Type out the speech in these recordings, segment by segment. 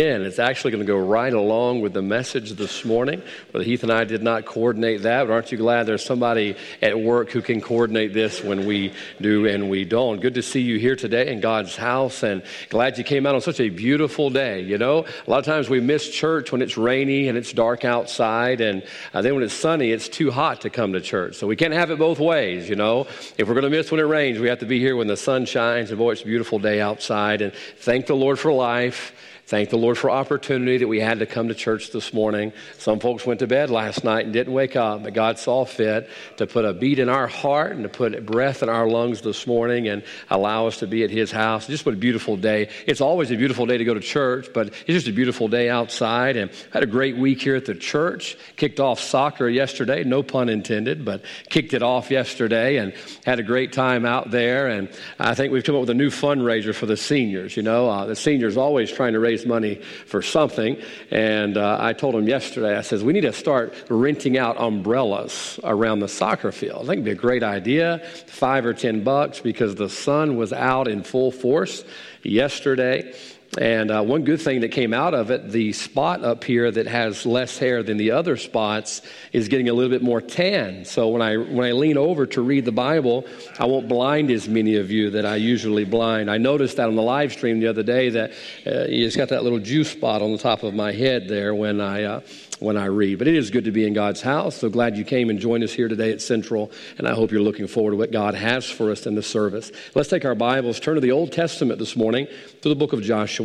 in. It's actually going to go right along with the message this morning. Brother Heath and I did not coordinate that, but aren't you glad there's somebody at work who can coordinate this when we do and we don't? Good to see you here today in God's house and glad you came out on such a beautiful day. You know, a lot of times we miss church when it's rainy and it's dark outside, and uh, then when it's sunny, it's too hot to come to church. So we can't have it both ways, you know. If we're going to miss when it rains, we have to be here when the sun shines, and boy, it's a beautiful day outside. And thank the Lord for life. Thank the Lord for opportunity that we had to come to church this morning. Some folks went to bed last night and didn't wake up, but God saw fit to put a beat in our heart and to put breath in our lungs this morning and allow us to be at His house. Just what a beautiful day. It's always a beautiful day to go to church, but it's just a beautiful day outside. And had a great week here at the church. Kicked off soccer yesterday, no pun intended, but kicked it off yesterday and had a great time out there. And I think we've come up with a new fundraiser for the seniors. You know, uh, the seniors always trying to raise raise money for something. And uh, I told him yesterday, I says, we need to start renting out umbrellas around the soccer field. I think it'd be a great idea, five or 10 bucks, because the sun was out in full force yesterday. And uh, one good thing that came out of it, the spot up here that has less hair than the other spots is getting a little bit more tan. So when I when I lean over to read the Bible, I won't blind as many of you that I usually blind. I noticed that on the live stream the other day that uh, just got that little juice spot on the top of my head there when I uh, when I read. But it is good to be in God's house. So glad you came and joined us here today at Central, and I hope you're looking forward to what God has for us in the service. Let's take our Bibles, turn to the Old Testament this morning, to the book of Joshua.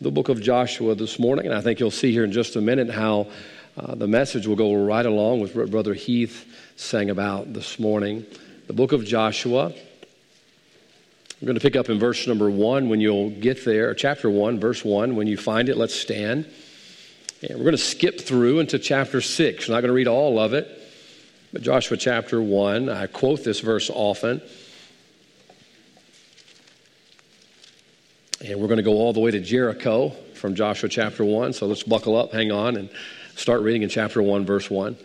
The book of Joshua this morning, and I think you'll see here in just a minute how uh, the message will go right along with what Brother Heath sang about this morning. The book of Joshua. We're going to pick up in verse number one when you'll get there, chapter one, verse one. When you find it, let's stand. And we're going to skip through into chapter 6. We're not going to read all of it, but Joshua chapter 1, I quote this verse often. And we're going to go all the way to Jericho from Joshua chapter 1. So let's buckle up, hang on, and start reading in chapter 1, verse 1.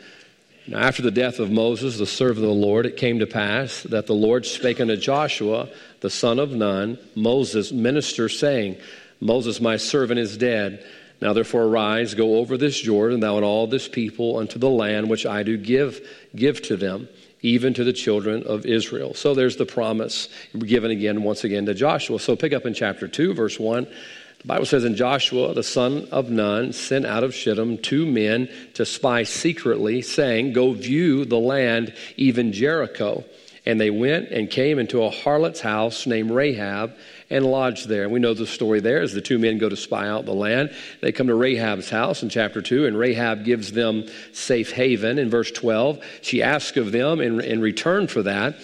Now, after the death of Moses, the servant of the Lord, it came to pass that the Lord spake unto Joshua, the son of Nun, Moses' minister, saying, Moses, my servant, is dead. Now therefore arise, go over this Jordan, thou and all this people, unto the land which I do give, give to them, even to the children of Israel. So there's the promise given again, once again, to Joshua. So pick up in chapter 2, verse 1. The Bible says, And Joshua, the son of Nun, sent out of Shittim two men to spy secretly, saying, Go view the land, even Jericho. And they went and came into a harlot's house named Rahab and lodged there. We know the story there as the two men go to spy out the land. They come to Rahab's house in chapter 2, and Rahab gives them safe haven in verse 12. She asks of them in, in return for that.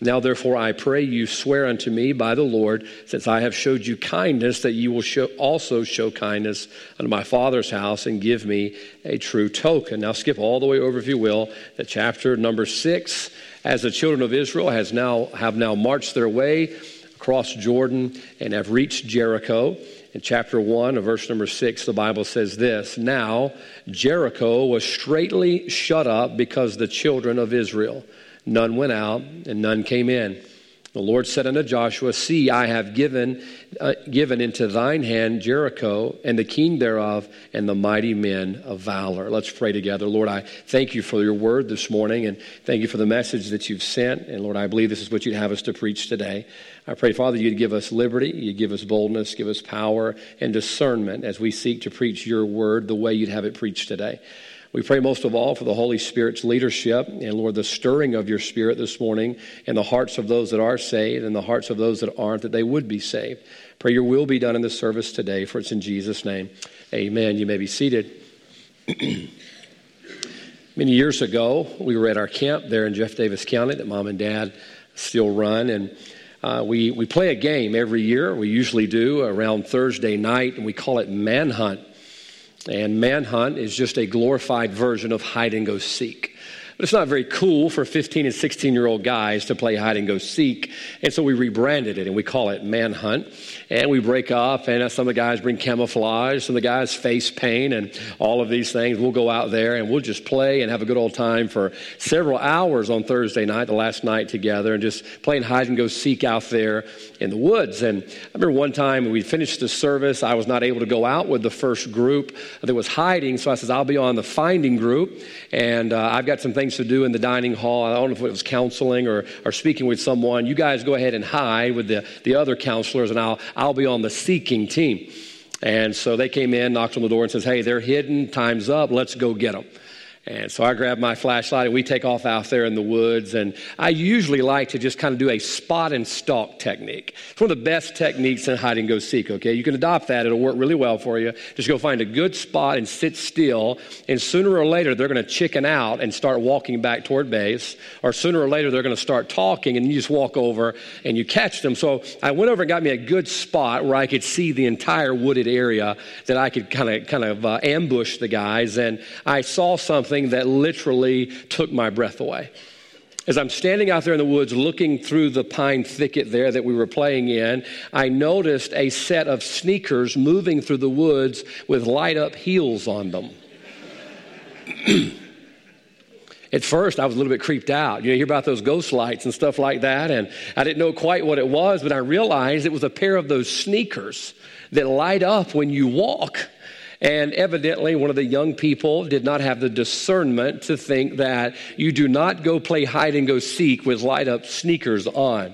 Now, therefore, I pray you swear unto me by the Lord, since I have showed you kindness, that you will show, also show kindness unto my father's house and give me a true token. Now, skip all the way over, if you will, to chapter number six. As the children of Israel has now have now marched their way across Jordan and have reached Jericho. In chapter 1 of verse number 6, the Bible says this Now Jericho was straightly shut up because the children of Israel. None went out and none came in. The Lord said unto Joshua, See, I have given, uh, given into thine hand Jericho and the king thereof and the mighty men of valor. Let's pray together. Lord, I thank you for your word this morning and thank you for the message that you've sent. And Lord, I believe this is what you'd have us to preach today. I pray, Father, you'd give us liberty, you'd give us boldness, give us power and discernment as we seek to preach your word the way you'd have it preached today. We pray most of all for the Holy Spirit's leadership and, Lord, the stirring of your Spirit this morning in the hearts of those that are saved and the hearts of those that aren't, that they would be saved. Pray your will be done in the service today, for it's in Jesus' name. Amen. You may be seated. Many years ago, we were at our camp there in Jeff Davis County that mom and dad still run, and uh, we, we play a game every year. We usually do around Thursday night, and we call it Manhunt. And manhunt is just a glorified version of hide and go seek. But it's not very cool for 15 and 16 year old guys to play hide and go seek. And so we rebranded it and we call it Manhunt. And we break up, and some of the guys bring camouflage, some of the guys face paint, and all of these things. We'll go out there and we'll just play and have a good old time for several hours on Thursday night, the last night together, and just playing hide and go seek out there in the woods. And I remember one time we finished the service, I was not able to go out with the first group that was hiding, so I says, I'll be on the finding group, and uh, I've got some things to do in the dining hall. I don't know if it was counseling or, or speaking with someone. You guys go ahead and hide with the, the other counselors, and I'll, I'll be on the seeking team. And so they came in, knocked on the door, and says, "Hey, they're hidden. Time's up. Let's go get them." And so I grab my flashlight and we take off out there in the woods. And I usually like to just kind of do a spot and stalk technique. It's one of the best techniques in hide and go seek, okay? You can adopt that, it'll work really well for you. Just go find a good spot and sit still. And sooner or later, they're going to chicken out and start walking back toward base. Or sooner or later, they're going to start talking and you just walk over and you catch them. So I went over and got me a good spot where I could see the entire wooded area that I could kind of, kind of uh, ambush the guys. And I saw something something that literally took my breath away. As I'm standing out there in the woods looking through the pine thicket there that we were playing in, I noticed a set of sneakers moving through the woods with light up heels on them. At first, I was a little bit creeped out. You know, you hear about those ghost lights and stuff like that, and I didn't know quite what it was, but I realized it was a pair of those sneakers that light up when you walk. And evidently, one of the young people did not have the discernment to think that you do not go play hide and go seek with light up sneakers on.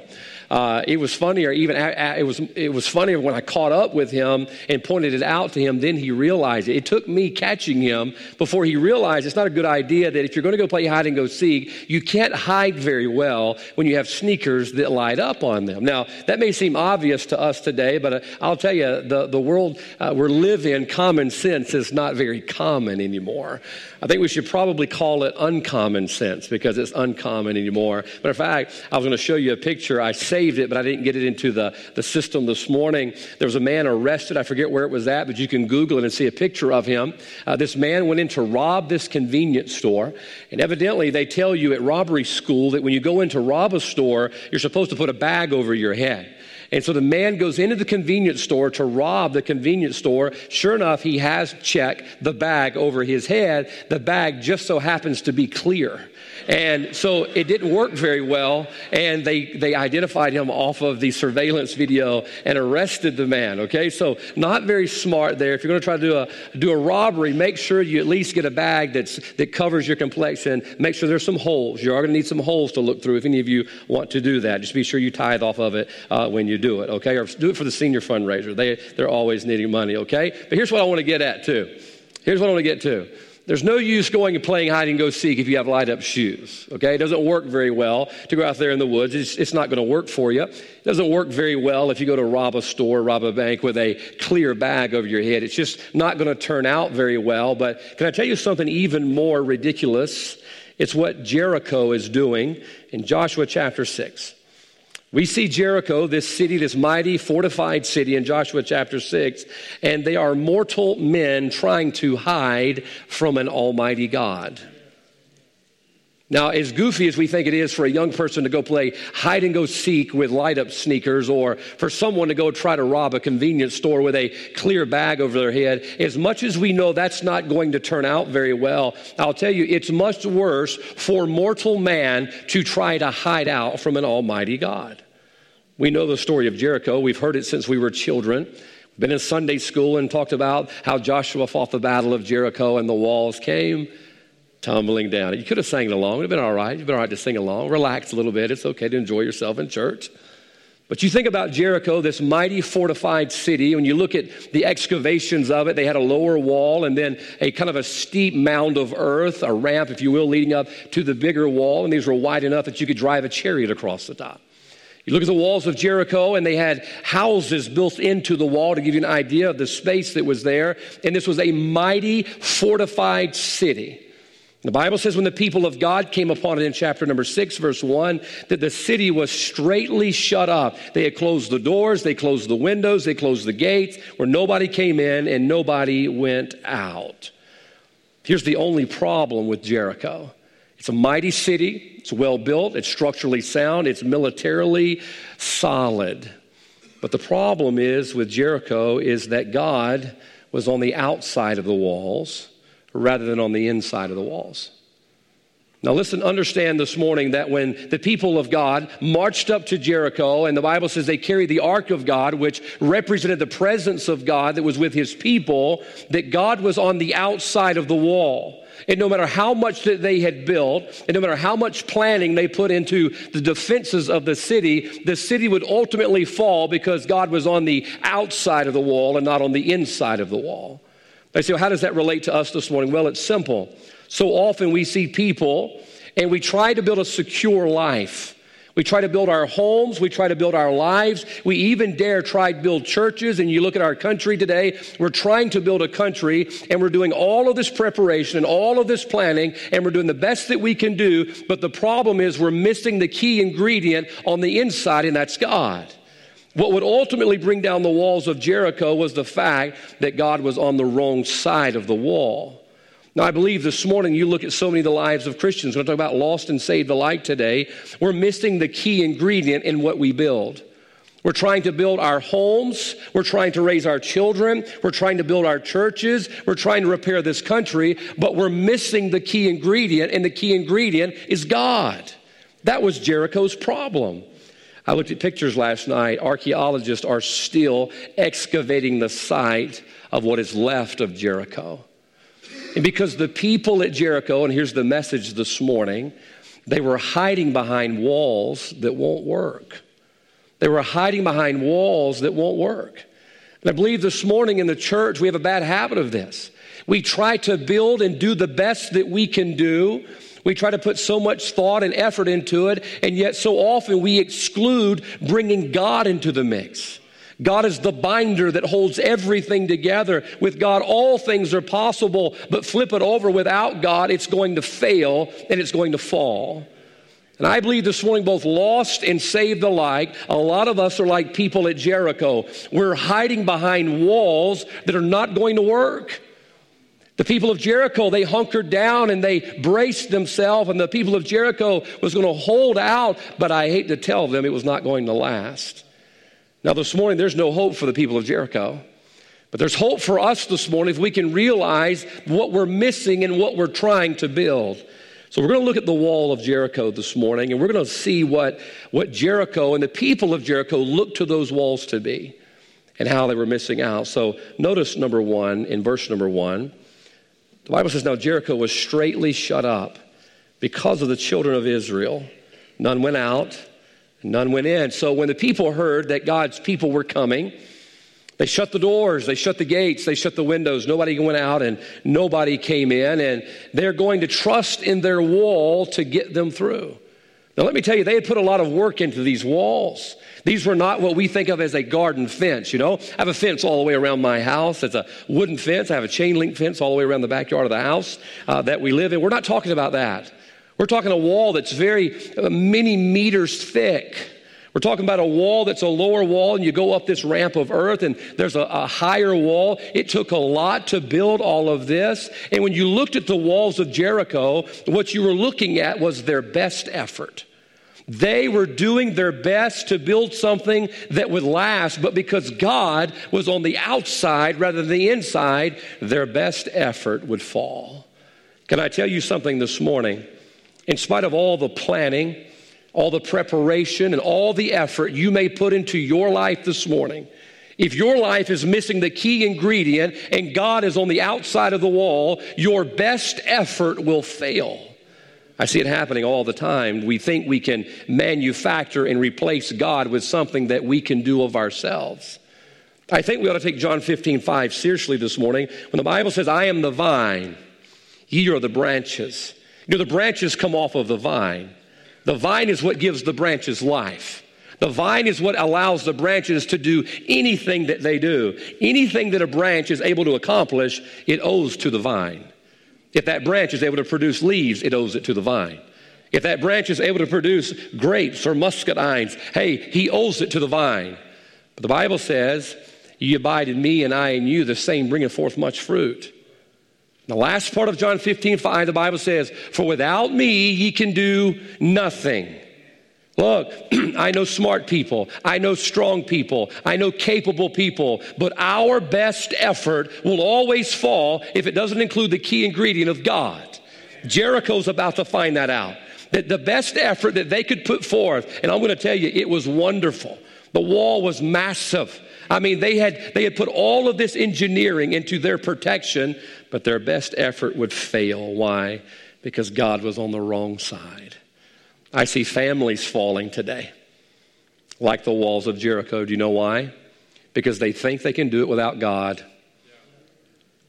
Uh, it was funnier, even it was it was funnier when I caught up with him and pointed it out to him. Then he realized it. It took me catching him before he realized it's not a good idea that if you're going to go play hide and go seek, you can't hide very well when you have sneakers that light up on them. Now that may seem obvious to us today, but uh, I'll tell you, the the world uh, we're living, in, common sense is not very common anymore. I think we should probably call it uncommon sense because it's uncommon anymore. But in fact, I was going to show you a picture. I saved it, but I didn't get it into the, the system this morning. There was a man arrested. I forget where it was at, but you can Google it and see a picture of him. Uh, this man went in to rob this convenience store. And evidently, they tell you at robbery school that when you go in to rob a store, you're supposed to put a bag over your head. And so the man goes into the convenience store to rob the convenience store. Sure enough, he has checked the bag over his head. The bag just so happens to be clear. And so it didn't work very well. And they, they identified him off of the surveillance video and arrested the man. Okay, so not very smart there. If you're going to try to do a, do a robbery, make sure you at least get a bag that's, that covers your complexion. Make sure there's some holes. You are going to need some holes to look through if any of you want to do that. Just be sure you tithe off of it uh, when you do it, okay? Or do it for the senior fundraiser. They, they're always needing money, okay? But here's what I want to get at, too. Here's what I want to get to. There's no use going and playing hide and go seek if you have light up shoes. Okay? It doesn't work very well to go out there in the woods. It's, it's not going to work for you. It doesn't work very well if you go to rob a store, rob a bank with a clear bag over your head. It's just not going to turn out very well. But can I tell you something even more ridiculous? It's what Jericho is doing in Joshua chapter 6. We see Jericho, this city, this mighty fortified city in Joshua chapter 6, and they are mortal men trying to hide from an almighty God. Now, as goofy as we think it is for a young person to go play hide and go seek with light up sneakers, or for someone to go try to rob a convenience store with a clear bag over their head, as much as we know that's not going to turn out very well, I'll tell you, it's much worse for mortal man to try to hide out from an almighty God. We know the story of Jericho. We've heard it since we were children. Been in Sunday school and talked about how Joshua fought the battle of Jericho and the walls came tumbling down. You could have sang along. It would have been all right. You've been all right to sing along. Relax a little bit. It's okay to enjoy yourself in church. But you think about Jericho, this mighty fortified city. When you look at the excavations of it, they had a lower wall and then a kind of a steep mound of earth, a ramp, if you will, leading up to the bigger wall. And these were wide enough that you could drive a chariot across the top. You look at the walls of Jericho, and they had houses built into the wall to give you an idea of the space that was there. And this was a mighty fortified city. The Bible says when the people of God came upon it in chapter number six, verse one, that the city was straightly shut up. They had closed the doors, they closed the windows, they closed the gates, where nobody came in and nobody went out. Here's the only problem with Jericho It's a mighty city. It's well built. It's structurally sound. It's militarily solid. But the problem is with Jericho is that God was on the outside of the walls rather than on the inside of the walls. Now, listen, understand this morning that when the people of God marched up to Jericho, and the Bible says they carried the ark of God, which represented the presence of God that was with his people, that God was on the outside of the wall. And no matter how much that they had built, and no matter how much planning they put into the defenses of the city, the city would ultimately fall because God was on the outside of the wall and not on the inside of the wall. I say, well, how does that relate to us this morning? Well, it's simple. So often we see people and we try to build a secure life. We try to build our homes. We try to build our lives. We even dare try to build churches. And you look at our country today, we're trying to build a country and we're doing all of this preparation and all of this planning and we're doing the best that we can do. But the problem is we're missing the key ingredient on the inside, and that's God. What would ultimately bring down the walls of Jericho was the fact that God was on the wrong side of the wall. Now, I believe this morning you look at so many of the lives of Christians. We're going to talk about lost and saved alike today. We're missing the key ingredient in what we build. We're trying to build our homes. We're trying to raise our children. We're trying to build our churches. We're trying to repair this country, but we're missing the key ingredient, and the key ingredient is God. That was Jericho's problem. I looked at pictures last night. Archaeologists are still excavating the site of what is left of Jericho. And because the people at Jericho, and here's the message this morning, they were hiding behind walls that won't work. They were hiding behind walls that won't work. And I believe this morning in the church, we have a bad habit of this. We try to build and do the best that we can do. We try to put so much thought and effort into it, and yet so often we exclude bringing God into the mix. God is the binder that holds everything together. With God, all things are possible, but flip it over without God, it's going to fail and it's going to fall. And I believe this morning, both lost and saved alike, a lot of us are like people at Jericho. We're hiding behind walls that are not going to work. The people of Jericho, they hunkered down and they braced themselves, and the people of Jericho was going to hold out, but I hate to tell them it was not going to last. Now, this morning, there's no hope for the people of Jericho. But there's hope for us this morning if we can realize what we're missing and what we're trying to build. So we're going to look at the wall of Jericho this morning, and we're going to see what, what Jericho and the people of Jericho looked to those walls to be and how they were missing out. So notice number one, in verse number one, the Bible says, Now Jericho was straightly shut up because of the children of Israel. None went out, None went in. So when the people heard that God's people were coming, they shut the doors, they shut the gates, they shut the windows. Nobody went out and nobody came in, and they're going to trust in their wall to get them through. Now, let me tell you, they had put a lot of work into these walls. These were not what we think of as a garden fence, you know. I have a fence all the way around my house. It's a wooden fence. I have a chain link fence all the way around the backyard of the house uh, that we live in. We're not talking about that. We're talking a wall that's very uh, many meters thick. We're talking about a wall that's a lower wall, and you go up this ramp of earth, and there's a, a, higher wall. It took a lot to build all of this. And when you looked at the walls of Jericho, what you were looking at was their best effort. They were doing their best to build something that would last, but because God was on the outside rather than the inside, their best effort would fall. Can I tell you something this morning? in spite of all the planning, all the preparation, and all the effort you may put into your life this morning, if your life is missing the key ingredient and God is on the outside of the wall, your best effort will fail. I see it happening all the time. We think we can manufacture and replace God with something that we can do of ourselves. I think we ought to take John 15, 5 seriously this morning when the Bible says, I am the vine, ye are the branches. You know, the branches come off of the vine. The vine is what gives the branches life. The vine is what allows the branches to do anything that they do. Anything that a branch is able to accomplish, it owes to the vine. If that branch is able to produce leaves, it owes it to the vine. If that branch is able to produce grapes or muscadines, hey, he owes it to the vine. But the Bible says, You abide in me and I in you, the same bringeth forth much fruit. The last part of John 15, 5, the Bible says, For without me ye can do nothing. Look, I know smart people. I know strong people. I know capable people. But our best effort will always fall if it doesn't include the key ingredient of God. Jericho's about to find that out. That the best effort that they could put forth, and I'm going to tell you, it was wonderful. The wall was massive. I mean, they had, they had put all of this engineering into their protection, but their best effort would fail. Why? Because God was on the wrong side. I see families falling today, like the walls of Jericho. Do you know why? Because they think they can do it without God.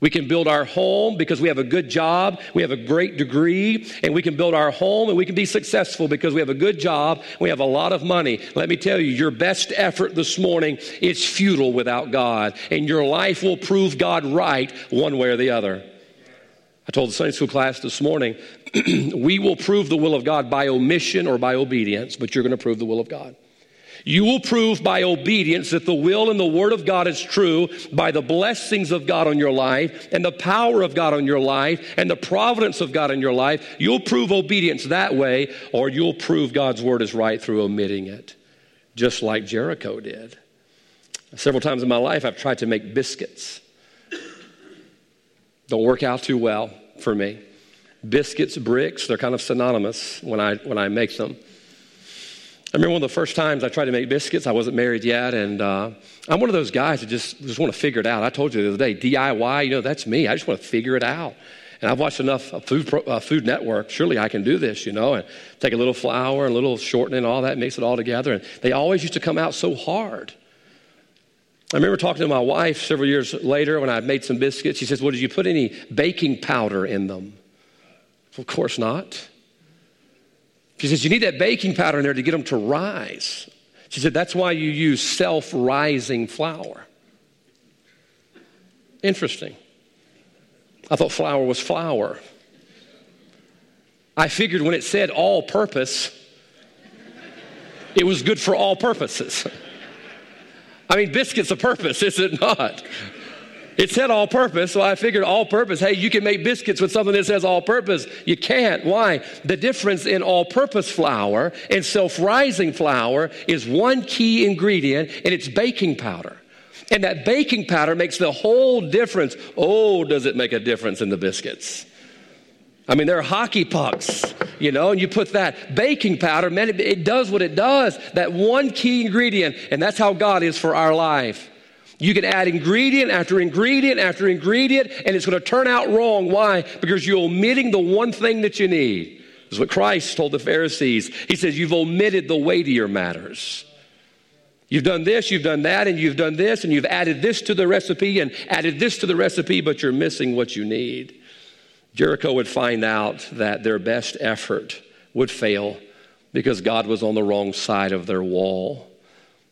We can build our home because we have a good job, we have a great degree, and we can build our home and we can be successful because we have a good job, we have a lot of money. Let me tell you, your best effort this morning is futile without God, and your life will prove God right one way or the other. I told the Sunday school class this morning, we will prove the will of God by omission or by obedience, but you're going to prove the will of God. You will prove by obedience that the will and the word of God is true by the blessings of God on your life and the power of God on your life and the providence of God in your life. You'll prove obedience that way, or you'll prove God's word is right through omitting it, just like Jericho did. Several times in my life, I've tried to make biscuits. Don't work out too well for me. Biscuits, bricks, they're kind of synonymous when I, when I make them. I remember one of the first times I tried to make biscuits. I wasn't married yet, and uh, I'm one of those guys that just just want to figure it out. I told you the other day, DIY. You know, that's me. I just want to figure it out. And I've watched enough Food uh, Food Network. Surely I can do this. You know, and take a little flour and a little shortening all that, mix it all together. And they always used to come out so hard. I remember talking to my wife several years later when I made some biscuits. She says, "Well, did you put any baking powder in them?" Well, of course not. She says, You need that baking powder in there to get them to rise. She said, That's why you use self rising flour. Interesting. I thought flour was flour. I figured when it said all purpose, it was good for all purposes. I mean, biscuit's a purpose, is it not? It said all purpose, so I figured all purpose. Hey, you can make biscuits with something that says all purpose. You can't. Why? The difference in all purpose flour and self rising flour is one key ingredient, and it's baking powder. And that baking powder makes the whole difference. Oh, does it make a difference in the biscuits? I mean, they're hockey pucks, you know, and you put that baking powder, man, it, it does what it does. That one key ingredient, and that's how God is for our life. You can add ingredient after ingredient after ingredient, and it's going to turn out wrong. Why? Because you're omitting the one thing that you need. This is what Christ told the Pharisees. He says, You've omitted the weightier matters. You've done this, you've done that, and you've done this, and you've added this to the recipe and added this to the recipe, but you're missing what you need. Jericho would find out that their best effort would fail because God was on the wrong side of their wall.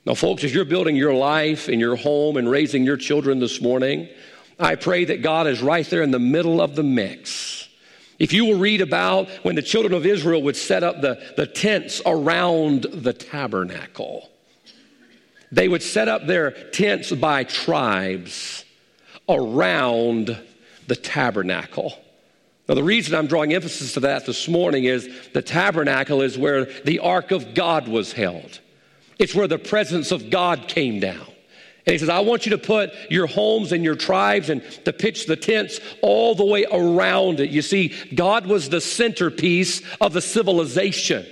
Now, folks, as you're building your life and your home and raising your children this morning, I pray that God is right there in the middle of the mix. If you will read about when the children of Israel would set up the, the tents around the tabernacle, they would set up their tents by tribes around the tabernacle. Now, the reason I'm drawing emphasis to that this morning is the tabernacle is where the ark of God was held. It's where the presence of God came down. And he says, I want you to put your homes and your tribes and to pitch the tents all the way around it. You see, God was the centerpiece of the civilization.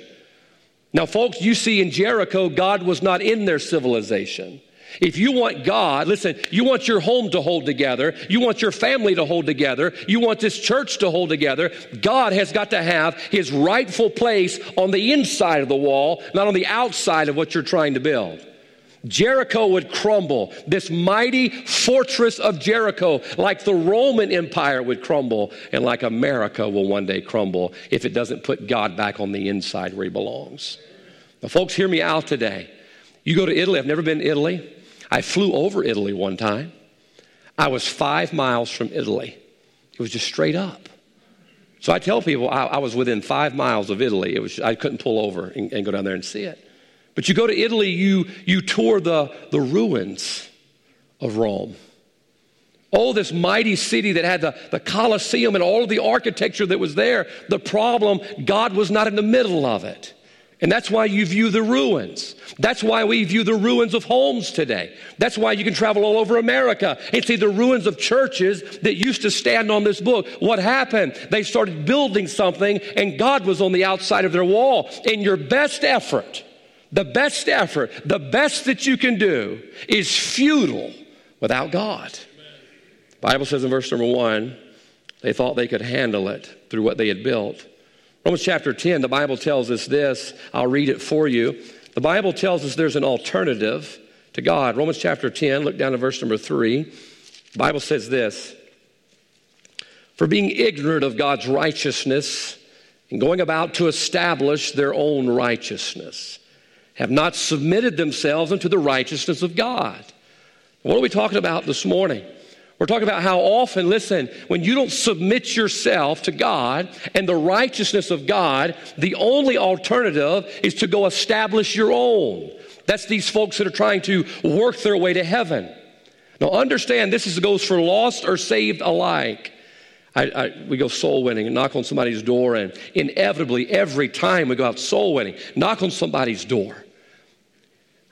Now, folks, you see in Jericho, God was not in their civilization. If you want God, listen, you want your home to hold together, you want your family to hold together, you want this church to hold together, God has got to have his rightful place on the inside of the wall, not on the outside of what you're trying to build. Jericho would crumble. This mighty fortress of Jericho, like the Roman Empire, would crumble, and like America will one day crumble if it doesn't put God back on the inside where he belongs. Now, folks, hear me out today. You go to Italy, I've never been to Italy. I flew over Italy one time. I was five miles from Italy. It was just straight up. So I tell people I, I was within five miles of Italy. It was, I couldn't pull over and, and, go down there and see it. But you go to Italy, you, you tour the, the ruins of Rome. Oh, this mighty city that had the, the Colosseum and all of the architecture that was there. The problem, God was not in the middle of it. And that's why you view the ruins. That's why we view the ruins of homes today. That's why you can travel all over America and see the ruins of churches that used to stand on this book. What happened? They started building something and God was on the outside of their wall. In your best effort, the best effort, the best that you can do is futile without God. The Bible says in verse number one, they thought they could handle it through what they had built. Romans chapter 10, the Bible tells us this. I'll read it for you. The Bible tells us there's an alternative to God. Romans chapter 10, look down to verse number 3. The Bible says this For being ignorant of God's righteousness and going about to establish their own righteousness, have not submitted themselves unto the righteousness of God. What are we talking about this morning? We're talking about how often, listen, when you don't submit yourself to God and the righteousness of God, the only alternative is to go establish your own. That's these folks that are trying to work their way to heaven. Now, understand this is, goes for lost or saved alike. I, I, we go soul winning and knock on somebody's door, and inevitably, every time we go out soul winning, knock on somebody's door.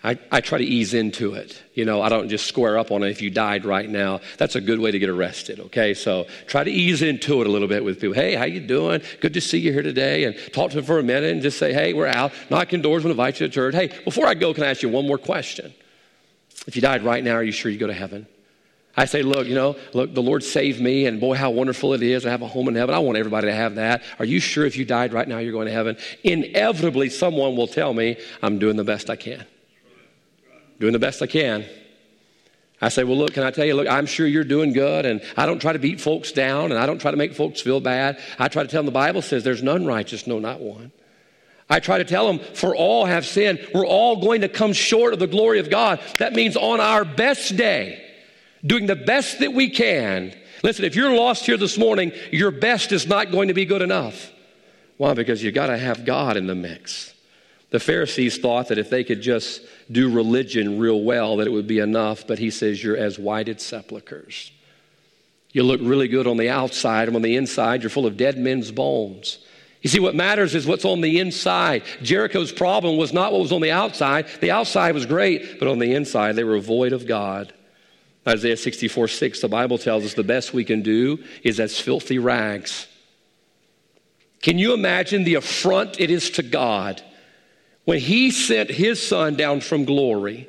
I, I try to ease into it. You know, I don't just square up on it if you died right now. That's a good way to get arrested, okay? So try to ease into it a little bit with people. Hey, how you doing? Good to see you here today. And talk to them for a minute and just say, hey, we're out. Knocking doors, we'll invite you to church. Hey, before I go, can I ask you one more question? If you died right now, are you sure you go to heaven? I say, look, you know, look, the Lord saved me, and boy, how wonderful it is. I have a home in heaven. I want everybody to have that. Are you sure if you died right now, you're going to heaven? Inevitably, someone will tell me, I'm doing the best I can doing the best I can. I say, Well, look, can I tell you, look, I'm sure you're doing good, and I don't try to beat folks down, and I don't try to make folks feel bad. I try to tell them the Bible says there's none righteous, no, not one. I try to tell them, for all have sinned. We're all going to come short of the glory of God. That means on our best day, doing the best that we can. Listen, if you're lost here this morning, your best is not going to be good enough. Why? Because you got to have God in the mix. The Pharisees thought that if they could just do religion real well, that it would be enough, but he says, You're as whited sepulchres. You look really good on the outside, and on the inside, you're full of dead men's bones. You see, what matters is what's on the inside. Jericho's problem was not what was on the outside. The outside was great, but on the inside, they were void of God. Isaiah 64 6, the Bible tells us the best we can do is as filthy rags. Can you imagine the affront it is to God when he sent his son down from glory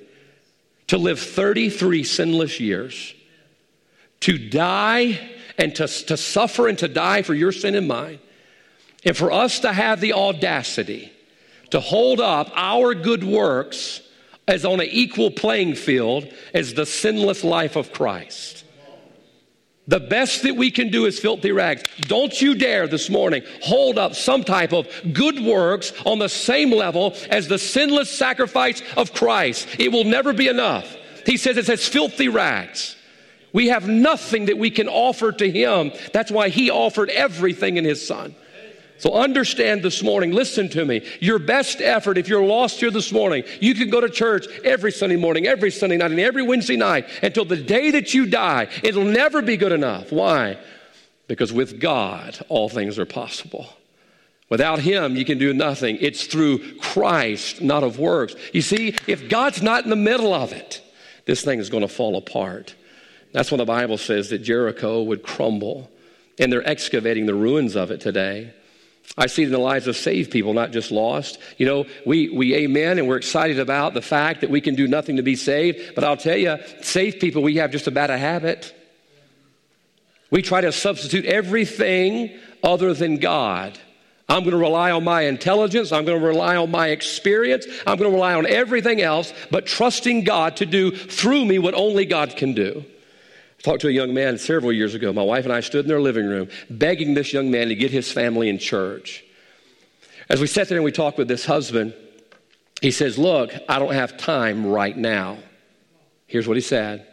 to live 33 sinless years, to die and to, to suffer and to die for your sin and mine, and for us to have the audacity to hold up our good works as on an equal playing field as the sinless life of Christ. The best that we can do is filthy rags. Don't you dare this morning hold up some type of good works on the same level as the sinless sacrifice of Christ. It will never be enough. He says it's as filthy rags. We have nothing that we can offer to Him. That's why He offered everything in His Son. So understand this morning, listen to me. Your best effort, if you're lost here this morning, you can go to church every Sunday morning, every Sunday night, and every Wednesday night until the day that you die. It'll never be good enough. Why? Because with God, all things are possible. Without Him, you can do nothing. It's through Christ, not of works. You see, if God's not in the middle of it, this thing is going to fall apart. That's when the Bible says that Jericho would crumble, and they're excavating the ruins of it today. I see it in the lives of saved people, not just lost. You know, we, we amen and we're excited about the fact that we can do nothing to be saved. But I'll tell you, saved people, we have just about a habit. We try to substitute everything other than God. I'm going to rely on my intelligence. I'm going to rely on my experience. I'm going to rely on everything else, but trusting God to do through me what only God can do talked to a young man several years ago. My wife and I stood in their living room begging this young man to get his family in church. As we sat there and we talked with this husband, he says, Look, I don't have time right now. Here's what he said.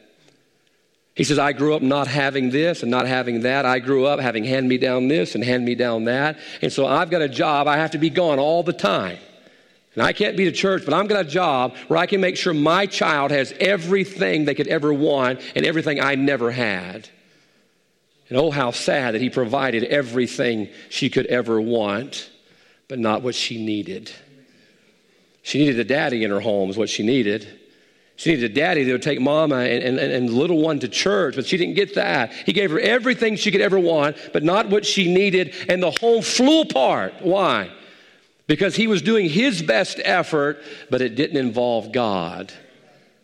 He says, I grew up not having this and not having that. I grew up having hand me down this and hand me down that. And so I've got a job. I have to be gone all the time. And I can't be the church, but I'm got a job where I can make sure my child has everything they could ever want and everything I never had. And oh, how sad that he provided everything she could ever want, but not what she needed. She needed a daddy in her home, is what she needed. She needed a daddy that would take mama and, and, and little one to church, but she didn't get that. He gave her everything she could ever want, but not what she needed, and the home flew apart. Why? Because he was doing his best effort, but it didn't involve God.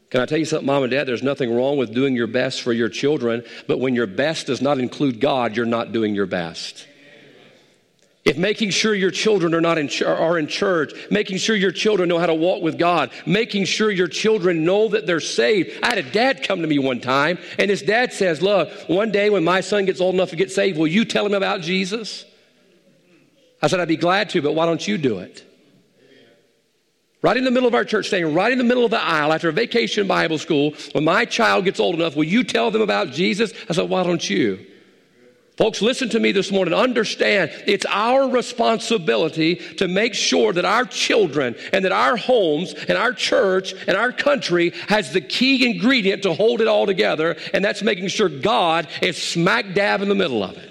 Can I tell you something, mom and dad? There's nothing wrong with doing your best for your children, but when your best does not include God, you're not doing your best. If making sure your children are not in, are in church, making sure your children know how to walk with God, making sure your children know that they're saved. I had a dad come to me one time, and his dad says, Look, one day when my son gets old enough to get saved, will you tell him about Jesus? I said, I'd be glad to, but why don't you do it? Right in the middle of our church, staying right in the middle of the aisle after a vacation Bible school, when my child gets old enough, will you tell them about Jesus? I said, Why don't you? Folks, listen to me this morning. Understand it's our responsibility to make sure that our children and that our homes and our church and our country has the key ingredient to hold it all together, and that's making sure God is smack dab in the middle of it.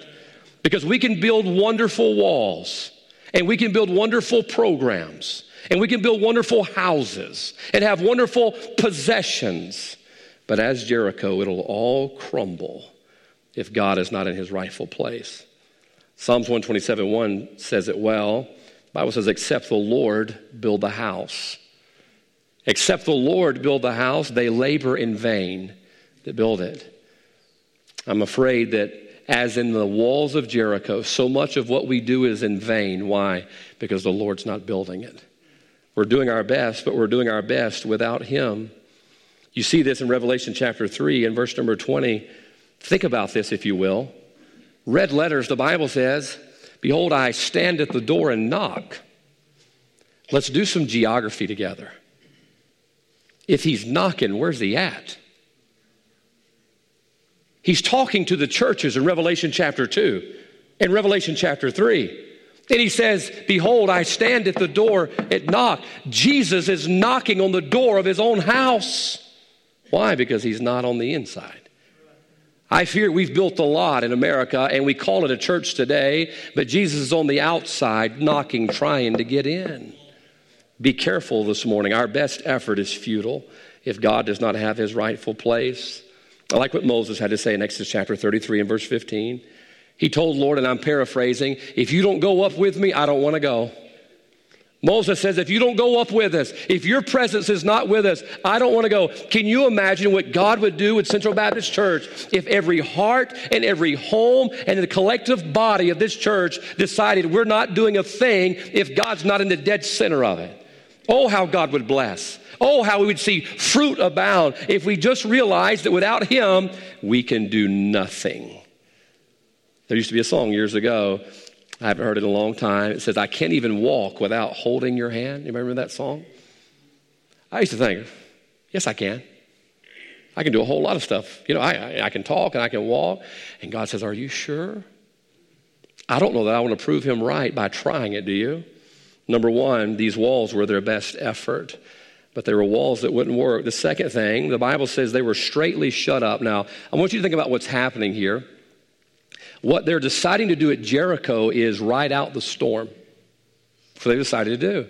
Because we can build wonderful walls and we can build wonderful programs and we can build wonderful houses and have wonderful possessions. But as Jericho, it'll all crumble if God is not in his rightful place. Psalms 127 1 says it well. The Bible says, Except the Lord build the house. Except the Lord build the house, they labor in vain that build it. I'm afraid that, as in the walls of Jericho, so much of what we do is in vain. Why? Because the Lord's not building it. We're doing our best, but we're doing our best without Him. You see this in Revelation chapter 3 and verse number 20. Think about this, if you will. Red letters, the Bible says, Behold, I stand at the door and knock. Let's do some geography together. If he's knocking, where's he at? He's talking to the churches in Revelation chapter 2 and Revelation chapter 3. And he says, Behold, I stand at the door and knock. Jesus is knocking on the door of his own house. Why? Because he's not on the inside. I fear we've built a lot in America and we call it a church today, but Jesus is on the outside knocking, trying to get in. Be careful this morning. Our best effort is futile if God does not have his rightful place. I like what Moses had to say in Exodus chapter 33 and verse 15. He told Lord, and I'm paraphrasing, if you don't go up with me, I don't want to go. Moses says, if you don't go up with us, if your presence is not with us, I don't want to go. Can you imagine what God would do with Central Baptist Church if every heart and every home and the collective body of this church decided we're not doing a thing if God's not in the dead center of it? Oh, how God would bless. Oh, how we would see fruit abound if we just realized that without Him, we can do nothing. There used to be a song years ago I haven't heard it in a long time. It says, I can't even walk without holding your hand. You remember that song? I used to think, yes, I can. I can do a whole lot of stuff. You know, I, I, can talk and I can walk. And God says, Are you sure? I don't know that I want to prove him right by trying it, do you? Number one, these walls were their best effort, but they were walls that wouldn't work. The second thing, the Bible says they were straightly shut up. Now, I want you to think about what's happening here. What they're deciding to do at Jericho is ride out the storm. So they decided to do.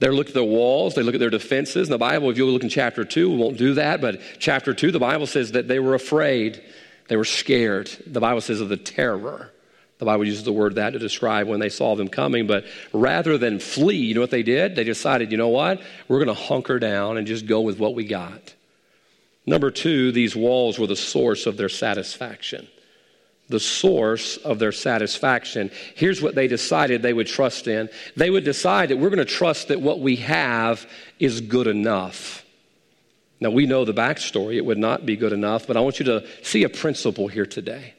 They look at their walls, they look at their defenses. In the Bible, if you look in chapter 2, we won't do that, but chapter 2, the Bible says that they were afraid. They were scared. The Bible says of the terror. The Bible uses the word that to describe when they saw them coming. But rather than flee, you know what they did? They decided, you know what? We're going to hunker down and just go with what we got. Number two, these walls were the source of their satisfaction the source of their satisfaction. Here's what they decided they would trust in they would decide that we're going to trust that what we have is good enough. Now, we know the backstory, it would not be good enough, but I want you to see a principle here today.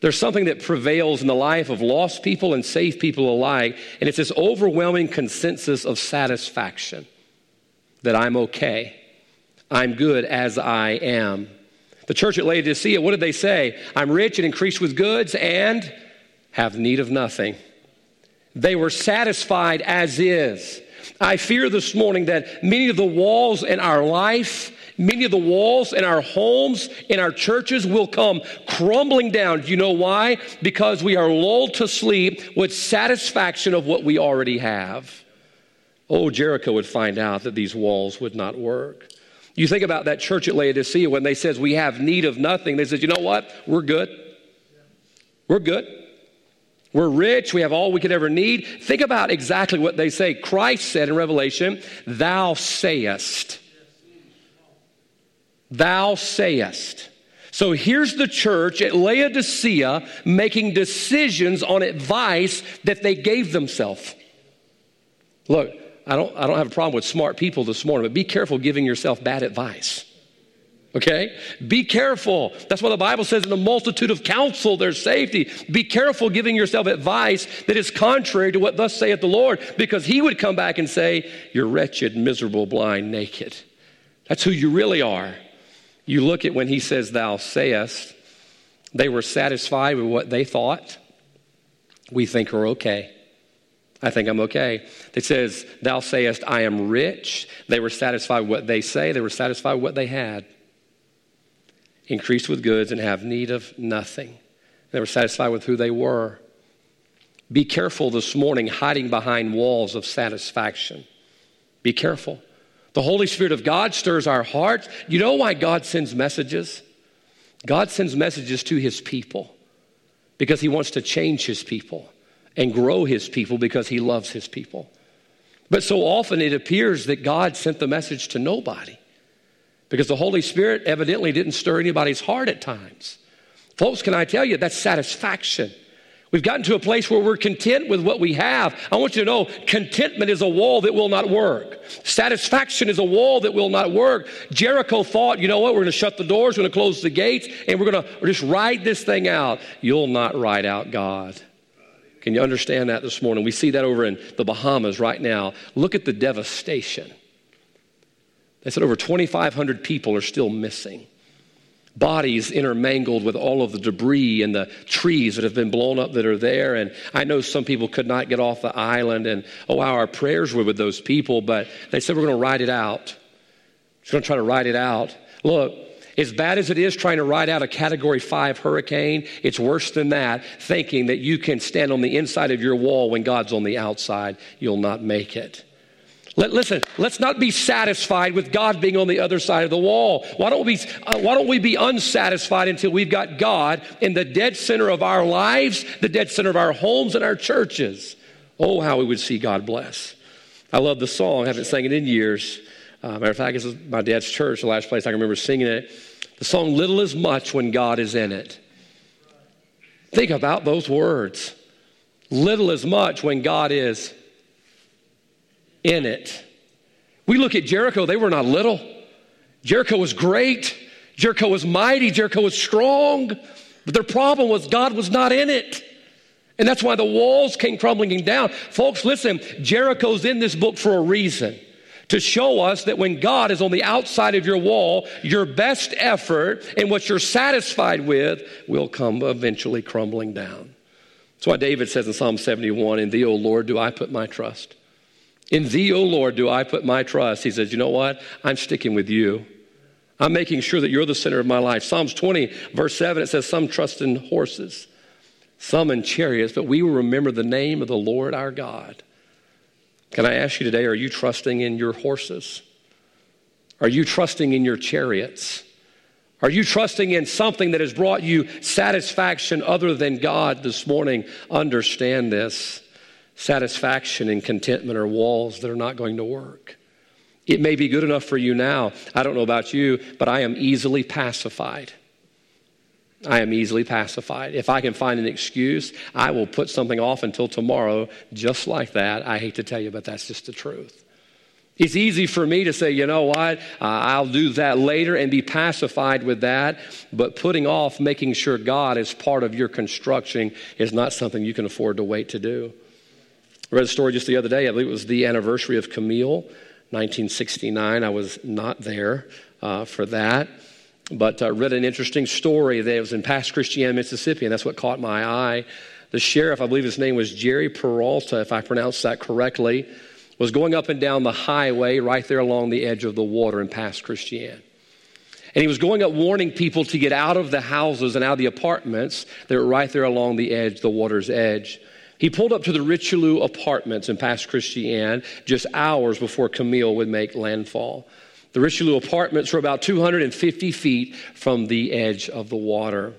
There's something that prevails in the life of lost people and saved people alike, and it's this overwhelming consensus of satisfaction that I'm okay, I'm good as I am. The church at Laodicea, what did they say? I'm rich and increased with goods and have need of nothing. They were satisfied as is. I fear this morning that many of the walls in our life, many of the walls in our homes, in our churches will come crumbling down. Do you know why? Because we are lulled to sleep with satisfaction of what we already have. Oh, Jericho would find out that these walls would not work. You think about that church at Laodicea when they says we have need of nothing. They said, you know what? We're good. We're good. We're rich. We have all we could ever need. Think about exactly what they say. Christ said in Revelation, Thou sayest. Thou sayest. So here's the church at Laodicea making decisions on advice that they gave themselves. Look, I don't, I don't have a problem with smart people this morning, but be careful giving yourself bad advice. Okay? Be careful. That's why the Bible says in the multitude of counsel there's safety. Be careful giving yourself advice that is contrary to what thus saith the Lord, because he would come back and say, You're wretched, miserable, blind, naked. That's who you really are. You look at when he says, Thou sayest, they were satisfied with what they thought we think are okay. I think I'm okay. It says, Thou sayest, I am rich. They were satisfied with what they say, they were satisfied with what they had increased with goods and have need of nothing. They were satisfied with who they were. Be careful this morning hiding behind walls of satisfaction. Be careful. The Holy Spirit of God stirs our hearts. You know why God sends messages? God sends messages to his people because he wants to change his people and grow his people because he loves his people. But so often it appears that God sent the message to nobody because the Holy Spirit evidently didn't stir anybody's heart at times. Folks, can I tell you, that's satisfaction. We've gotten to a place where we're content with what we have. I want you to know contentment is a wall that will not work. Satisfaction is a wall that will not work. Jericho thought, you know what, we're going to shut the doors, we're going to close the gates, and we're going to just ride this thing out. You'll not ride out God. Can you understand that this morning? We see that over in the Bahamas right now. Look at the devastation. They said over 2,500 people are still missing. Bodies intermingled with all of the debris and the trees that have been blown up that are there. And I know some people could not get off the island. And oh, how our prayers were with those people. But they said, we're going to ride it out. We're going to try to ride it out. Look, as bad as it is trying to ride out a category five hurricane, it's worse than that, thinking that you can stand on the inside of your wall when God's on the outside. You'll not make it. Let, listen, let's not be satisfied with God being on the other side of the wall. Why don't, we, uh, why don't we be unsatisfied until we've got God in the dead center of our lives, the dead center of our homes and our churches? Oh, how we would see God bless. I love the song. I haven't sang it in years. Uh, matter of fact, this is my dad's church, the last place I can remember singing it. The song, Little is Much When God is in It. Think about those words. Little is much when God is in it. We look at Jericho, they were not little. Jericho was great, Jericho was mighty, Jericho was strong, but their problem was God was not in it. And that's why the walls came crumbling down. Folks, listen, Jericho's in this book for a reason to show us that when God is on the outside of your wall, your best effort and what you're satisfied with will come eventually crumbling down. That's why David says in Psalm 71 In thee, O Lord, do I put my trust. In thee, O Lord, do I put my trust. He says, You know what? I'm sticking with you. I'm making sure that you're the center of my life. Psalms 20, verse 7, it says, Some trust in horses, some in chariots, but we will remember the name of the Lord our God. Can I ask you today, are you trusting in your horses? Are you trusting in your chariots? Are you trusting in something that has brought you satisfaction other than God this morning? Understand this satisfaction and contentment are walls that are not going to work. It may be good enough for you now. I don't know about you, but I am easily pacified. I am easily pacified. If I can find an excuse, I will put something off until tomorrow, just like that. I hate to tell you, but that's just the truth. It's easy for me to say, you know what, uh, I'll do that later and be pacified with that. But putting off making sure God is part of your construction is not something you can afford to wait to do. I read a story just the other day. I believe it was the anniversary of Camille, 1969. I was not there uh, for that. But I uh, read an interesting story that was in Pass Christian, Mississippi, and that's what caught my eye. The sheriff, I believe his name was Jerry Peralta, if I pronounced that correctly, was going up and down the highway right there along the edge of the water in Pass Christian. And he was going up warning people to get out of the houses and out of the apartments that were right there along the edge, the water's edge. He pulled up to the Richelieu apartments in Pass Christian just hours before Camille would make landfall. The Richelieu apartments were about 250 feet from the edge of the water.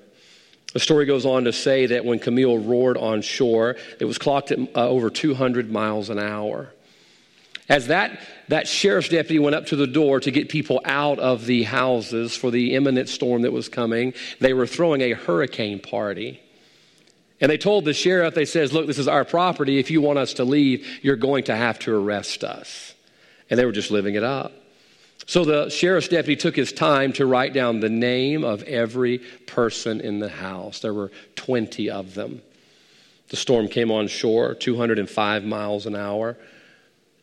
The story goes on to say that when Camille roared on shore, it was clocked at uh, over 200 miles an hour. As that, that sheriff's deputy went up to the door to get people out of the houses for the imminent storm that was coming, they were throwing a hurricane party. And they told the sheriff, they says, look, this is our property. If you want us to leave, you're going to have to arrest us. And they were just living it up. So the sheriff's deputy took his time to write down the name of every person in the house. There were 20 of them. The storm came on shore, 205 miles an hour.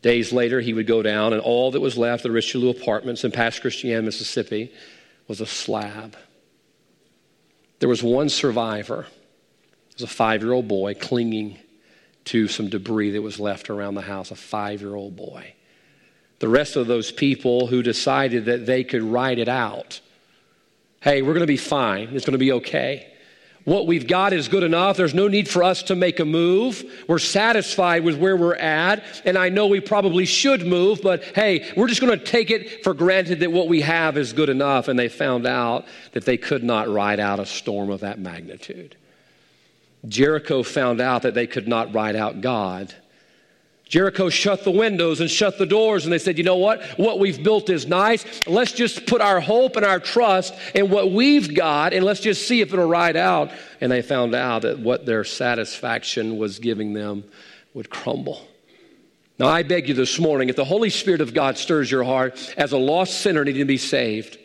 Days later, he would go down, and all that was left of the Richelieu apartments in Pass Christian, Mississippi, was a slab. There was one survivor. Was a five year old boy clinging to some debris that was left around the house, a five year old boy. The rest of those people who decided that they could ride it out hey, we're going to be fine, it's going to be okay. What we've got is good enough. There's no need for us to make a move. We're satisfied with where we're at. And I know we probably should move, but hey, we're just going to take it for granted that what we have is good enough. And they found out that they could not ride out a storm of that magnitude. Jericho found out that they could not ride out God Jericho shut the windows and shut the doors, and they said, You know what? What we've built is nice. Let's just put our hope and our trust in what we've got, and let's just see if it'll ride out. And they found out that what their satisfaction was giving them would crumble. Now, I beg you this morning, if the Holy Spirit of God stirs your heart as a lost sinner needing to be saved,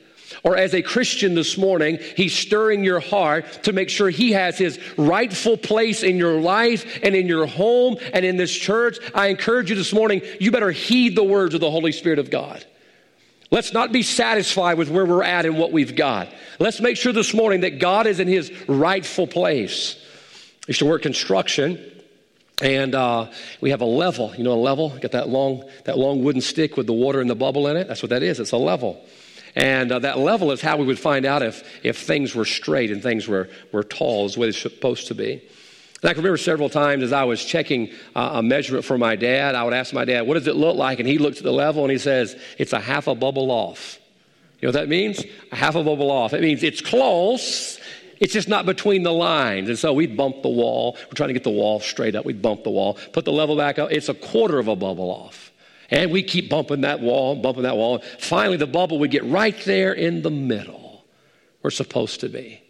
or as a Christian this morning, He's stirring your heart to make sure He has His rightful place in your life and in your home and in this church. I encourage you this morning, you better heed the words of the Holy Spirit of God. Let's not be satisfied with where we're at and what we've got. Let's make sure this morning that God is in His rightful place. I used to work construction. And uh, we have a level, you know, a level. Got that long, that long wooden stick with the water and the bubble in it. That's what that is. It's a level. And uh, that level is how we would find out if, if things were straight and things were, were tall, as the way they're supposed to be. And I can remember several times as I was checking uh, a measurement for my dad, I would ask my dad, What does it look like? And he looked at the level and he says, It's a half a bubble off. You know what that means? A half a bubble off. It means it's close, it's just not between the lines. And so we'd bump the wall. We're trying to get the wall straight up. We'd bump the wall, put the level back up. It's a quarter of a bubble off. And we keep bumping that wall, bumping that wall. Finally, the bubble would get right there in the middle We're supposed to be.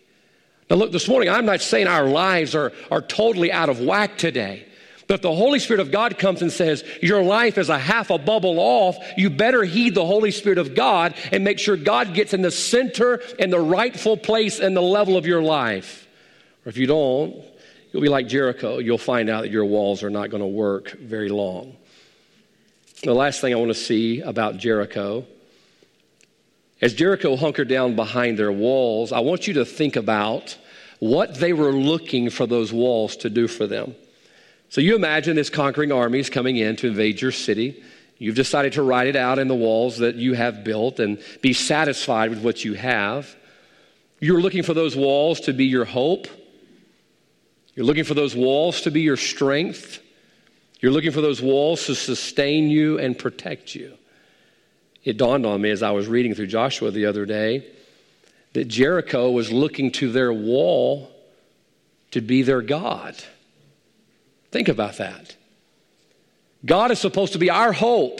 Now, look, this morning, I'm not saying our lives are, are totally out of whack today. But if the Holy Spirit of God comes and says, Your life is a half a bubble off, you better heed the Holy Spirit of God and make sure God gets in the center and the rightful place and the level of your life. Or if you don't, you'll be like Jericho. You'll find out that your walls are not going to work very long. The last thing I want to see about Jericho, as Jericho hunkered down behind their walls, I want you to think about what they were looking for those walls to do for them. So you imagine this conquering army is coming in to invade your city. You've decided to ride it out in the walls that you have built and be satisfied with what you have. You're looking for those walls to be your hope. You're looking for those walls to be your strength. You're looking for those walls to sustain you and protect you. It dawned on me as I was reading through Joshua the other day that Jericho was looking to their wall to be their God. Think about that. God is supposed to be our hope.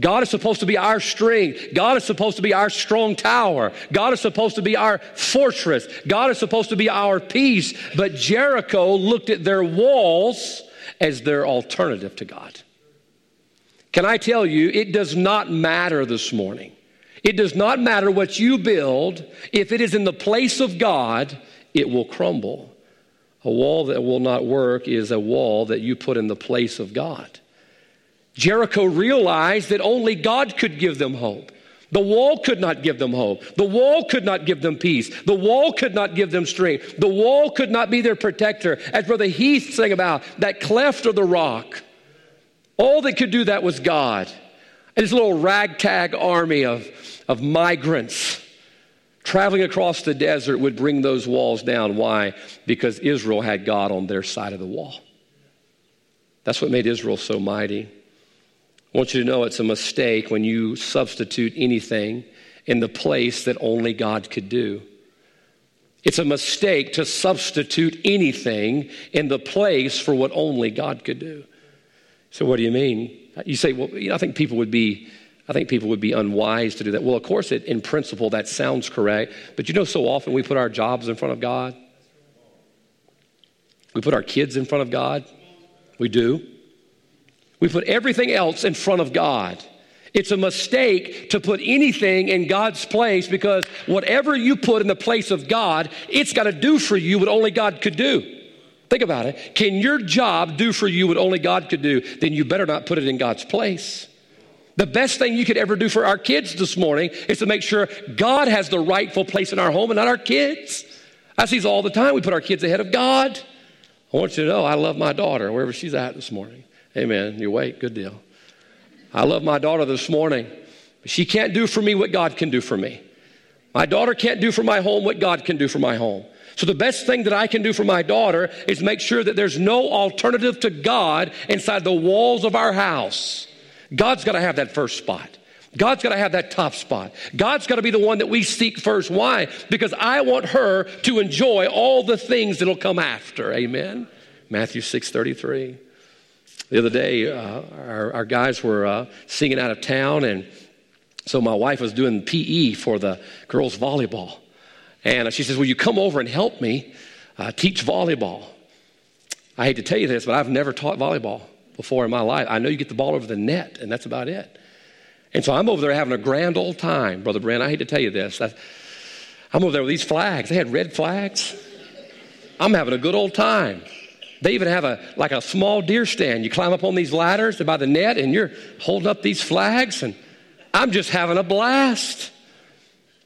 God is supposed to be our strength. God is supposed to be our strong tower. God is supposed to be our fortress. God is supposed to be our peace. But Jericho looked at their walls as their alternative to God. Can I tell you, it does not matter this morning. It does not matter what you build, if it is in the place of God, it will crumble. A wall that will not work is a wall that you put in the place of God. Jericho realized that only God could give them hope. The wall could not give them hope. The wall could not give them peace. The wall could not give them strength. The wall could not be their protector. As Brother Heath sang about, that cleft of the rock. All that could do that was God. And this little ragtag army of, of migrants traveling across the desert would bring those walls down. Why? Because Israel had God on their side of the wall. That's what made Israel so mighty. I want you to know it's a mistake when you substitute anything in the place that only God could do. It's a mistake to substitute anything in the place for what only God could do. So, what do you mean? You say, well, you know, I think people would be. I think people would be unwise to do that. Well, of course, it, in principle, that sounds correct. But you know, so often we put our jobs in front of God. We put our kids in front of God. We do. We put everything else in front of God. It's a mistake to put anything in God's place because whatever you put in the place of God, it's got to do for you what only God could do. Think about it. Can your job do for you what only God could do? Then you better not put it in God's place. The best thing you could ever do for our kids this morning is to make sure God has the rightful place in our home and not our kids. I see this all the time. We put our kids ahead of God. I want you to know I love my daughter wherever she's at this morning. Amen. You wait. Good deal. I love my daughter this morning. She can't do for me what God can do for me. My daughter can't do for my home what God can do for my home. So, the best thing that I can do for my daughter is make sure that there's no alternative to God inside the walls of our house. God's got to have that first spot. God's got to have that top spot. God's got to be the one that we seek first. Why? Because I want her to enjoy all the things that'll come after. Amen. Matthew 6 33. The other day, uh, our, our, guys were uh, singing out of town, and so my wife was doing PE for the girls' volleyball. And she says, Will you come over and help me uh, teach volleyball? I hate to tell you this, but I've never taught volleyball before in my life. I know you get the ball over the net, and that's about it. And so I'm over there having a grand old time, Brother Brent. I hate to tell you this. I, I'm over there with these flags. They had red flags. I'm having a good old time. They even have a like a small deer stand. You climb up on these ladders by the net and you're holding up these flags, and I'm just having a blast.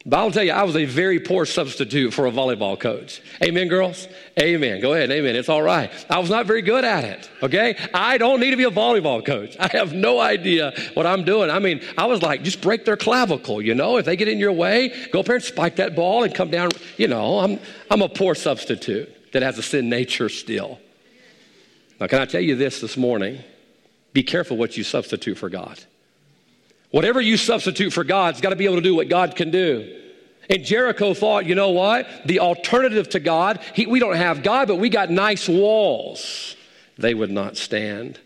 But I'll tell you, I was a very poor substitute for a volleyball coach. Amen, girls? Amen. Go ahead. Amen. It's all right. I was not very good at it. Okay? I don't need to be a volleyball coach. I have no idea what I'm doing. I mean, I was like, just break their clavicle, you know? If they get in your way, go up there and spike that ball and come down. You know, I'm, I'm a poor substitute that has a sin nature still. Now, can I tell you this this morning? Be careful what you substitute for God. Whatever you substitute for God's got to be able to do what God can do. And Jericho thought, you know what? The alternative to God, he, we don't have God, but we got nice walls. They would not stand.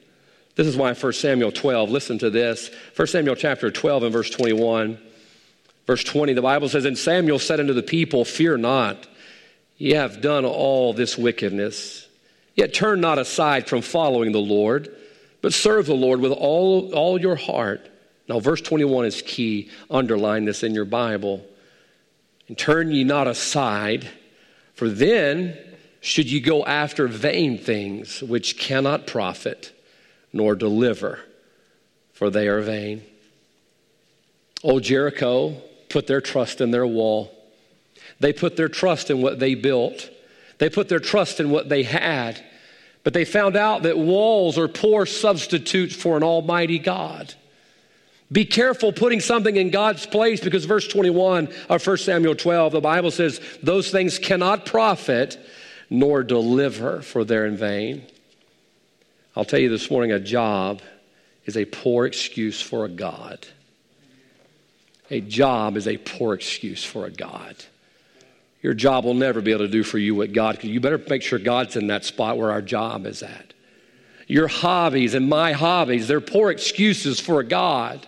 This is why 1 Samuel 12, listen to this. 1 Samuel chapter 12 and verse 21. Verse 20, the Bible says, And Samuel said unto the people, Fear not, ye have done all this wickedness. Yet turn not aside from following the Lord, but serve the Lord with all, all your heart. Now, verse 21 is key. Underline this in your Bible. And turn ye not aside, for then should ye go after vain things which cannot profit nor deliver, for they are vain. Old Jericho put their trust in their wall. They put their trust in what they built. They put their trust in what they had, but they found out that walls are poor substitutes for an almighty God. Be careful putting something in God's place because verse 21 of 1 Samuel 12, the Bible says, those things cannot profit nor deliver, for they're in vain. I'll tell you this morning a job is a poor excuse for a God. A job is a poor excuse for a God. Your job will never be able to do for you what God can. You better make sure God's in that spot where our job is at. Your hobbies and my hobbies, they're poor excuses for God.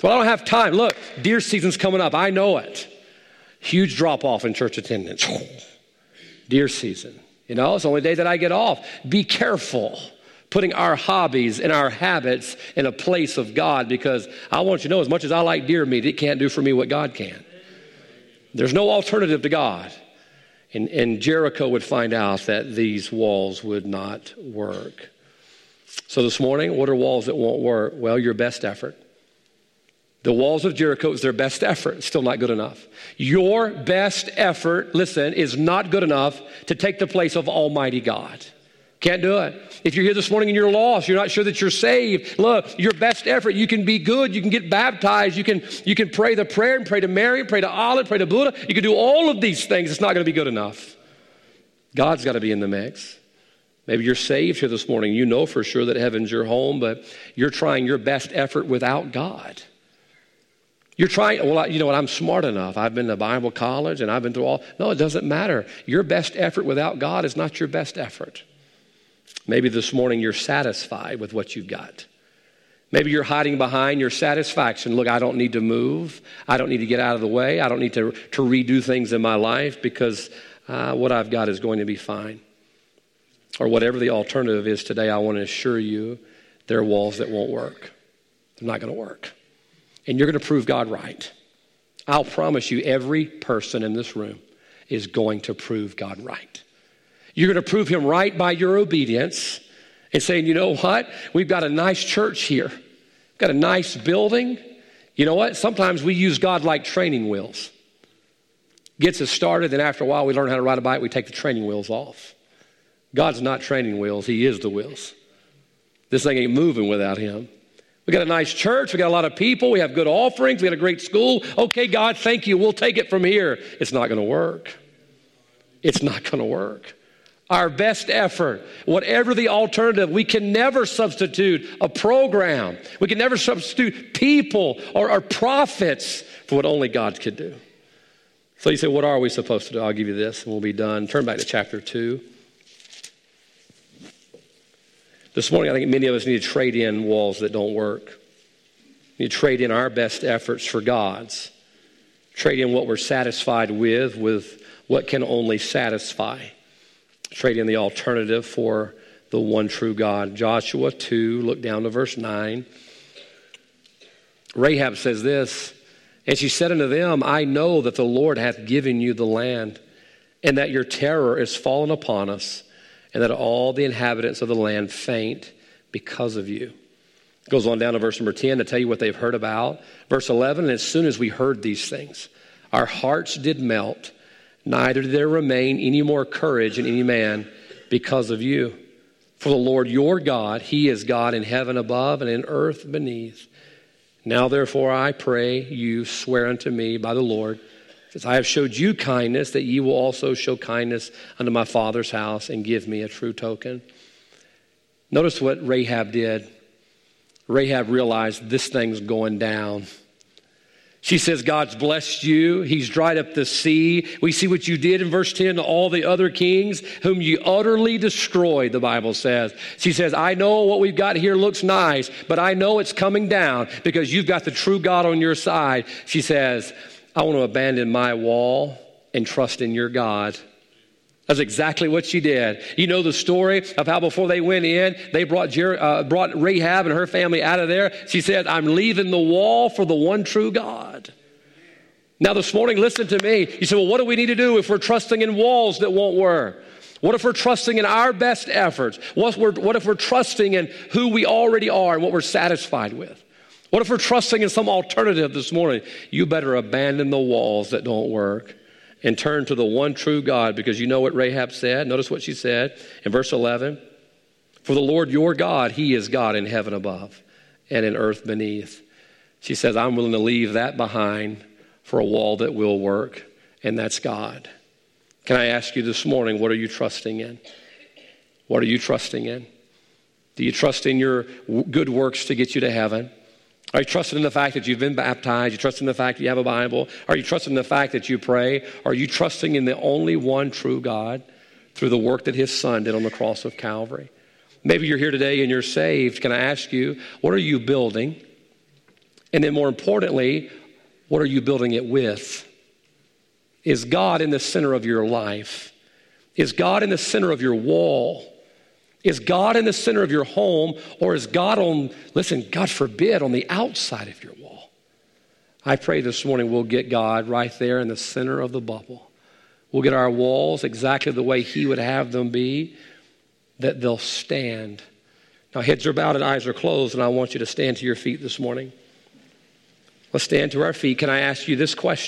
Well, I don't have time. Look, deer season's coming up. I know it. Huge drop off in church attendance. deer season. You know, it's the only day that I get off. Be careful putting our hobbies and our habits in a place of God because I want you to know as much as I like deer meat, it can't do for me what God can. There's no alternative to God. And, and Jericho would find out that these walls would not work. So this morning, what are walls that won't work? Well, your best effort. The walls of Jericho is their best effort. still not good enough. Your best effort, listen, is not good enough to take the place of Almighty God. Can't do it. If you're here this morning and you're lost, you're not sure that you're saved, look, your best effort, you can be good, you can get baptized, you can, you can pray the prayer and pray to Mary, pray to Allah, pray to Buddha. You can do all of these things. It's not going to be good enough. God's got to be in the mix. Maybe you're saved here this morning. You know for sure that heaven's your home, but you're trying your best effort without God. You're trying, well, you know what, I'm smart enough. I've been to Bible college and I've been through all. No, it doesn't matter. Your best effort without God is not your best effort. Maybe this morning you're satisfied with what you've got. Maybe you're hiding behind your satisfaction. Look, I don't need to move. I don't need to get out of the way. I don't need to, to redo things in my life because uh, what I've got is going to be fine. Or whatever the alternative is today, I want to assure you there are walls that won't work. They're not going to work. And you're going to prove God right. I'll promise you, every person in this room is going to prove God right. You're going to prove him right by your obedience and saying, you know what? We've got a nice church here, We've got a nice building. You know what? Sometimes we use God like training wheels. Gets us started, then after a while we learn how to ride a bike, we take the training wheels off. God's not training wheels, He is the wheels. This thing ain't moving without Him. We got a nice church. We got a lot of people. We have good offerings. We got a great school. Okay, God, thank you. We'll take it from here. It's not going to work. It's not going to work our best effort, whatever the alternative. We can never substitute a program. We can never substitute people or, or prophets for what only God could do. So you say, what are we supposed to do? I'll give you this and we'll be done. Turn back to chapter 2. This morning, I think many of us need to trade in walls that don't work. We need to trade in our best efforts for God's. Trade in what we're satisfied with, with what can only satisfy trade in the alternative for the one true God. Joshua 2, look down to verse 9. Rahab says this, and she said unto them, I know that the Lord hath given you the land, and that your terror is fallen upon us, and that all the inhabitants of the land faint because of you. Goes on down to verse number 10 to tell you what they've heard about. Verse 11, and as soon as we heard these things, our hearts did melt neither did there remain any more courage in any man because of you. For the Lord your God, He is God in heaven above and in earth beneath. Now, therefore, I pray you swear unto me by the Lord, as I have showed you kindness, that ye will also show kindness unto my father's house and give me a true token. Notice what Rahab did. Rahab realized this thing's going down. She says, God's blessed you. He's dried up the sea. We see what you did in verse 10 to all the other kings whom you utterly destroyed, the Bible says. She says, I know what we've got here looks nice, but I know it's coming down because you've got the true God on your side. She says, I want to abandon my wall and trust in your God. That's exactly what she did. You know the story of how before they went in, they brought, Jer- uh, brought Rahab and her family out of there. She said, I'm leaving the wall for the one true God. Now, this morning, listen to me. You say, well, what do we need to do if we're trusting in walls that won't work? What if we're trusting in our best efforts? What, what if we're trusting in who we already are and what we're satisfied with? What if we're trusting in some alternative this morning? You better abandon the walls that don't work and turn to the one true God because you know what Rahab said. Notice what she said in verse 11 For the Lord your God, He is God in heaven above and in earth beneath. She says, I'm willing to leave that behind for a wall that will work, and that's God. Can I ask you this morning, what are you trusting in? What are you trusting in? Do you trust in your good works to get you to heaven? Are you trusting in the fact that you've been baptized? Are you trusting in the fact that you have a Bible? Are you trusting in the fact that you pray? Are you trusting in the only one true God through the work that his son did on the cross of Calvary? Maybe you're here today and you're saved. Can I ask you, what are you building? And then more importantly, what are you building it with? Is God in the center of your life? Is God in the center of your wall? Is God in the center of your home, or is God on, listen, God forbid, on the outside of your wall? I pray this morning we'll get God right there in the center of the bubble. We'll get our walls exactly the way He would have them be, that they'll stand. Now, heads are bowed and eyes are closed, and I want you to stand to your feet this morning. Let's stand to our feet. Can I ask you this question?